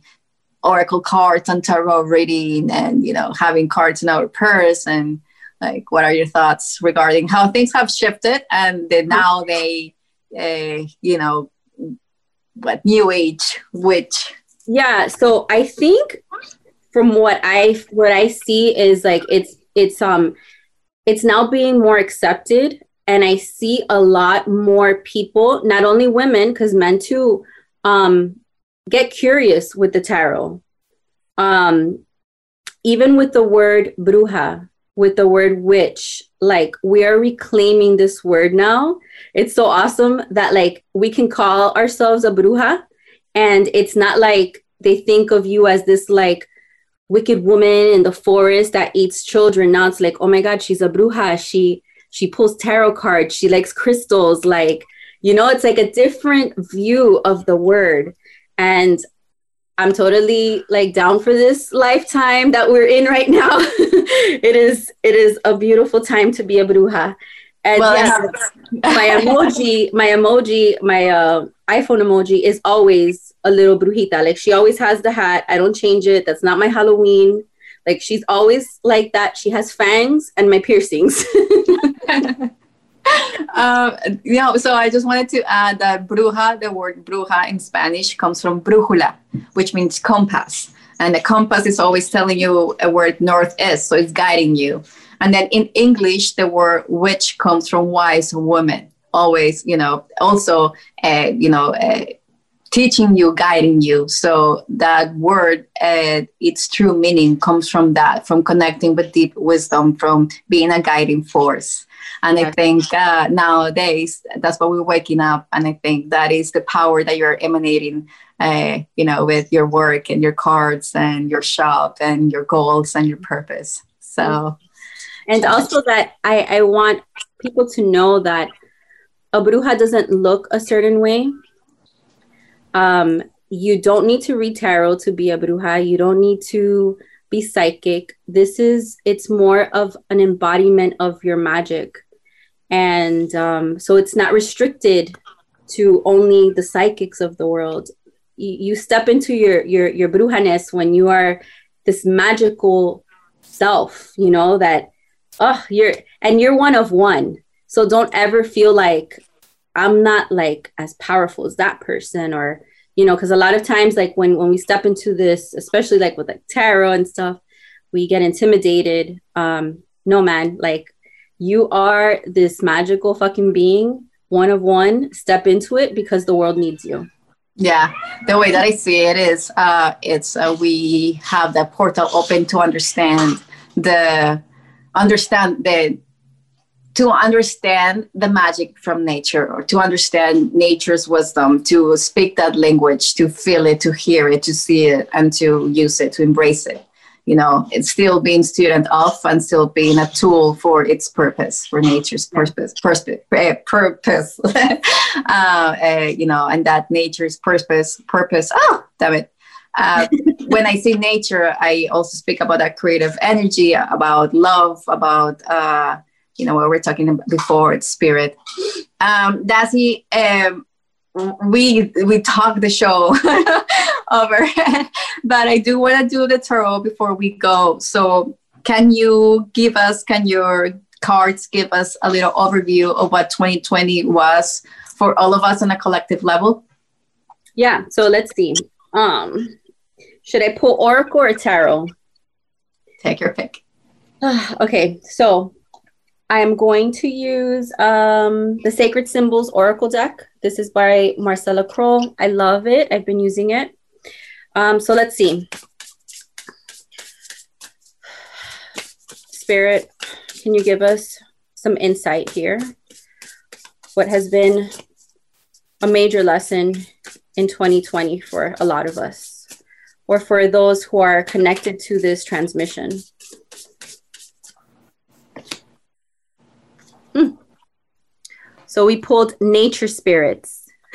oracle cards and tarot reading, and you know, having cards in our purse and like what are your thoughts regarding how things have shifted and then now they uh, you know what new age witch? Yeah so i think from what i what i see is like it's it's um it's now being more accepted and i see a lot more people not only women because men too um get curious with the tarot. Um even with the word bruja with the word witch. Like we are reclaiming this word now. It's so awesome that like we can call ourselves a bruja and it's not like they think of you as this like wicked woman in the forest that eats children. Now it's like oh my god she's a bruja. She she pulls tarot cards. She likes crystals. Like you know it's like a different view of the word. And I'm totally like down for this lifetime that we're in right now. it is it is a beautiful time to be a bruja. And well, yeah, my emoji, my emoji, my uh, iPhone emoji is always a little brujita. Like she always has the hat. I don't change it. That's not my Halloween. Like she's always like that. She has fangs and my piercings. um, so I just wanted to add that bruja, the word bruja in Spanish comes from brújula, which means compass. And the compass is always telling you a word north is, so it's guiding you. And then in English, the word witch comes from wise woman, always, you know, also, uh, you know, uh, teaching you, guiding you. So that word, uh, its true meaning comes from that, from connecting with deep wisdom, from being a guiding force. And I think uh, nowadays that's what we're waking up. And I think that is the power that you're emanating, uh, you know, with your work and your cards and your shop and your goals and your purpose. So, and also that I, I want people to know that a bruja doesn't look a certain way. Um, you don't need to read tarot to be a bruja. You don't need to be psychic. This is, it's more of an embodiment of your magic and um, so it's not restricted to only the psychics of the world. You, you step into your your your brujanes when you are this magical self you know that oh you're and you're one of one. So don't ever feel like i'm not like as powerful as that person or you know because a lot of times like when when we step into this especially like with like tarot and stuff we get intimidated um no man like you are this magical fucking being, one of one. Step into it because the world needs you. Yeah, the way that I see it is, uh, it's uh, we have the portal open to understand the understand the to understand the magic from nature or to understand nature's wisdom to speak that language to feel it to hear it to see it and to use it to embrace it you know, it's still being student of and still being a tool for its purpose, for nature's purpose, purpose, eh, purpose. uh, uh, you know, and that nature's purpose, purpose. Oh, damn it. Uh, when I say nature, I also speak about that creative energy, about love, about uh, you know what we're talking about before, it's spirit. Um, Daisy, um, we we talk the show over. but I do want to do the tarot before we go. So, can you give us, can your cards give us a little overview of what 2020 was for all of us on a collective level? Yeah. So let's see. Um, should I pull Oracle or Tarot? Take your pick. okay. So I am going to use um, the Sacred Symbols Oracle deck. This is by Marcella Kroll. I love it. I've been using it. Um, so let's see. Spirit, can you give us some insight here? What has been a major lesson in 2020 for a lot of us, or for those who are connected to this transmission? Hmm. So we pulled nature spirits.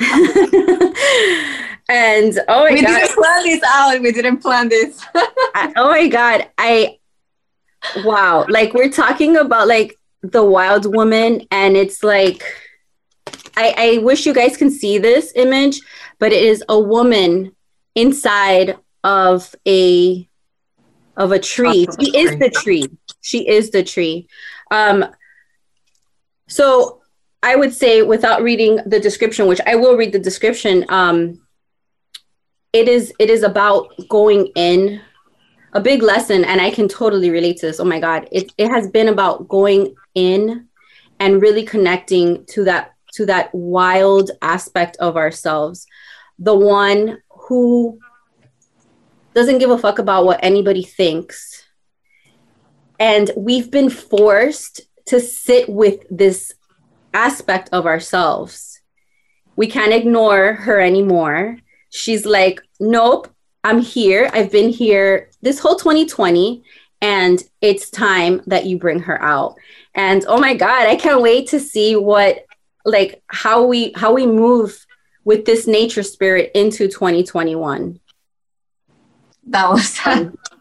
and oh my we god. didn't plan this out. We didn't plan this. I, oh my god. I wow. Like we're talking about like the wild woman and it's like I, I wish you guys can see this image, but it is a woman inside of a of a tree. She is the tree. She is the tree. Um, so I would say, without reading the description, which I will read the description, um, it is it is about going in. A big lesson, and I can totally relate to this. Oh my God, it it has been about going in and really connecting to that to that wild aspect of ourselves, the one who doesn't give a fuck about what anybody thinks. And we've been forced to sit with this aspect of ourselves. We can't ignore her anymore. She's like, nope, I'm here. I've been here this whole 2020, and it's time that you bring her out. And oh my God, I can't wait to see what, like, how we how we move with this nature spirit into 2021. That was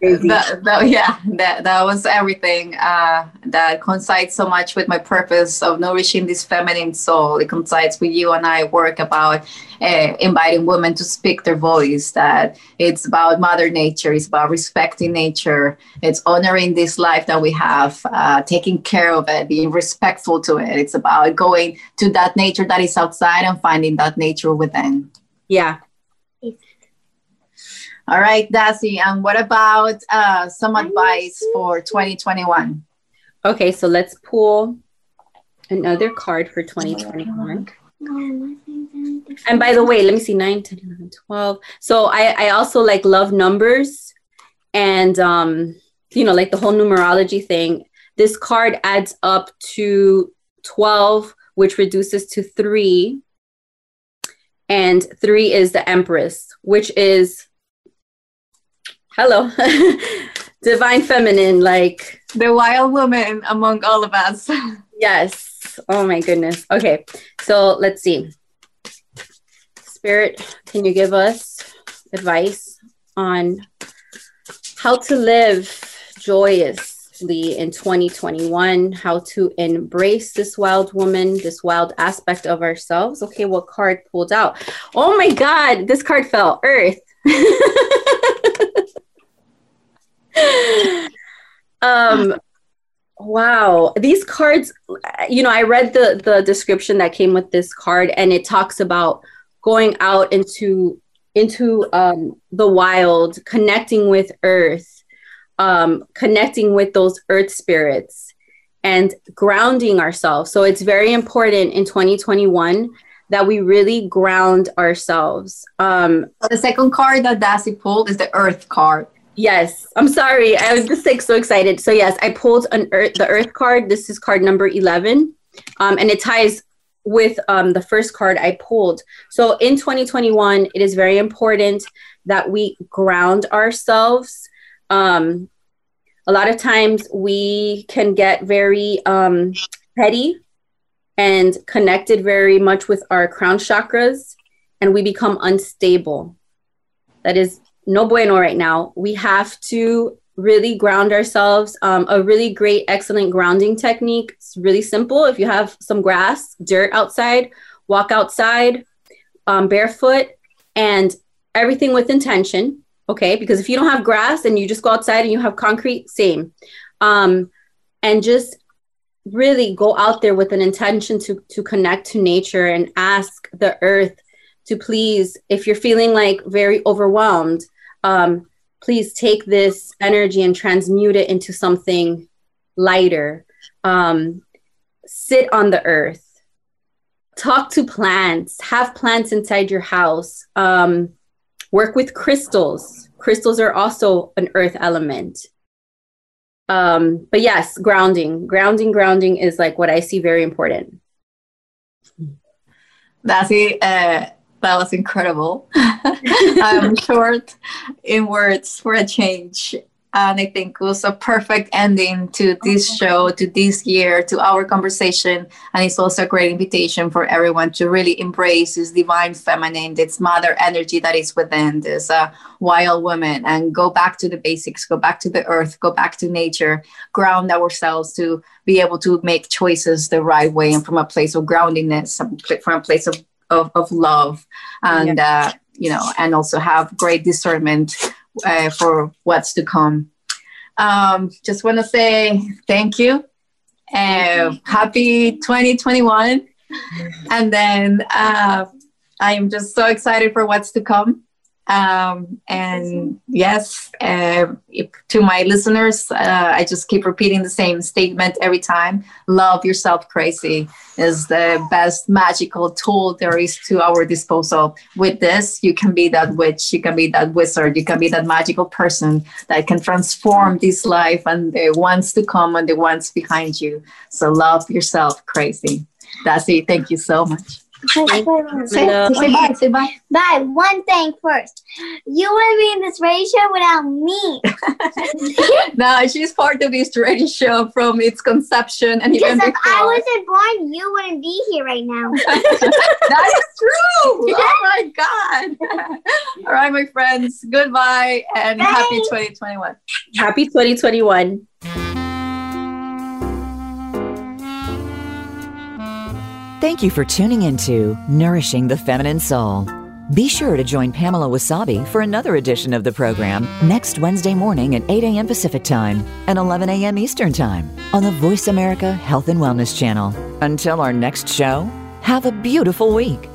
that, that, yeah, that, that was everything. Uh, that coincides so much with my purpose of nourishing this feminine soul. It coincides with you and I work about uh, inviting women to speak their voice. That it's about Mother Nature. It's about respecting nature. It's honoring this life that we have, uh, taking care of it, being respectful to it. It's about going to that nature that is outside and finding that nature within. Yeah, all right, Daisy. And what about uh, some advice for 2021? Okay, so let's pull another card for 2021. And by the way, let me see 9, 10, 11, 12. So I, I also like love numbers and, um, you know, like the whole numerology thing. This card adds up to 12, which reduces to three. And three is the Empress, which is hello. Divine feminine like the wild woman among all of us. Yes. Oh my goodness. Okay. So let's see. Spirit can you give us advice on how to live joyously in 2021 how to embrace this wild woman this wild aspect of ourselves? Okay what card pulled out? Oh my god this card fell. Earth um wow. These cards you know i read the the description that came with this card and it talks about going out into into um the wild connecting with earth um connecting with those earth spirits and grounding ourselves. So it's very important in 2021 that we really ground ourselves. Um the second card that Daisy pulled is the earth card Yes, I'm sorry. I was just like so excited. So yes, I pulled an earth, the Earth card. This is card number eleven, um, and it ties with um, the first card I pulled. So in 2021, it is very important that we ground ourselves. Um, a lot of times we can get very um, petty and connected very much with our crown chakras, and we become unstable. That is no bueno right now. We have to really ground ourselves. Um, a really great, excellent grounding technique. It's really simple. If you have some grass, dirt outside, walk outside um, barefoot and everything with intention. Okay. Because if you don't have grass and you just go outside and you have concrete, same. Um, and just really go out there with an intention to to connect to nature and ask the earth to please if you're feeling like very overwhelmed um, please take this energy and transmute it into something lighter. Um, sit on the earth. Talk to plants. Have plants inside your house. Um, work with crystals. Crystals are also an earth element. Um, but yes grounding. Grounding grounding is like what i see very important. That's it. Uh, that was incredible i'm short in words for a change and I think it was a perfect ending to this show, to this year, to our conversation. And it's also a great invitation for everyone to really embrace this divine feminine, this mother energy that is within this uh, wild woman, and go back to the basics, go back to the earth, go back to nature, ground ourselves to be able to make choices the right way and from a place of groundiness, from a place of, of, of love. And, yeah. uh, you know, and also have great discernment uh, for what's to come. Um, just want to say thank you. Uh, happy 2021. And then uh, I am just so excited for what's to come. Um, and yes, uh, if, to my listeners, uh, I just keep repeating the same statement every time. Love yourself crazy is the best magical tool there is to our disposal. With this, you can be that witch, you can be that wizard, you can be that magical person that can transform this life and the ones to come and the ones behind you. So love yourself crazy. That's it. Thank you so much. Say, say, say bye. Say bye. Bye. One thing first. You wouldn't be in this radio show without me. no, she's part of this radio show from its conception and because even if before. I wasn't born, you wouldn't be here right now. that is true. Oh my god. All right, my friends. Goodbye and Bye. happy 2021. Happy 2021. Thank you for tuning into Nourishing the Feminine Soul. Be sure to join Pamela Wasabi for another edition of the program next Wednesday morning at 8 a.m. Pacific Time and 11 a.m. Eastern Time on the Voice America Health and Wellness Channel. Until our next show, have a beautiful week.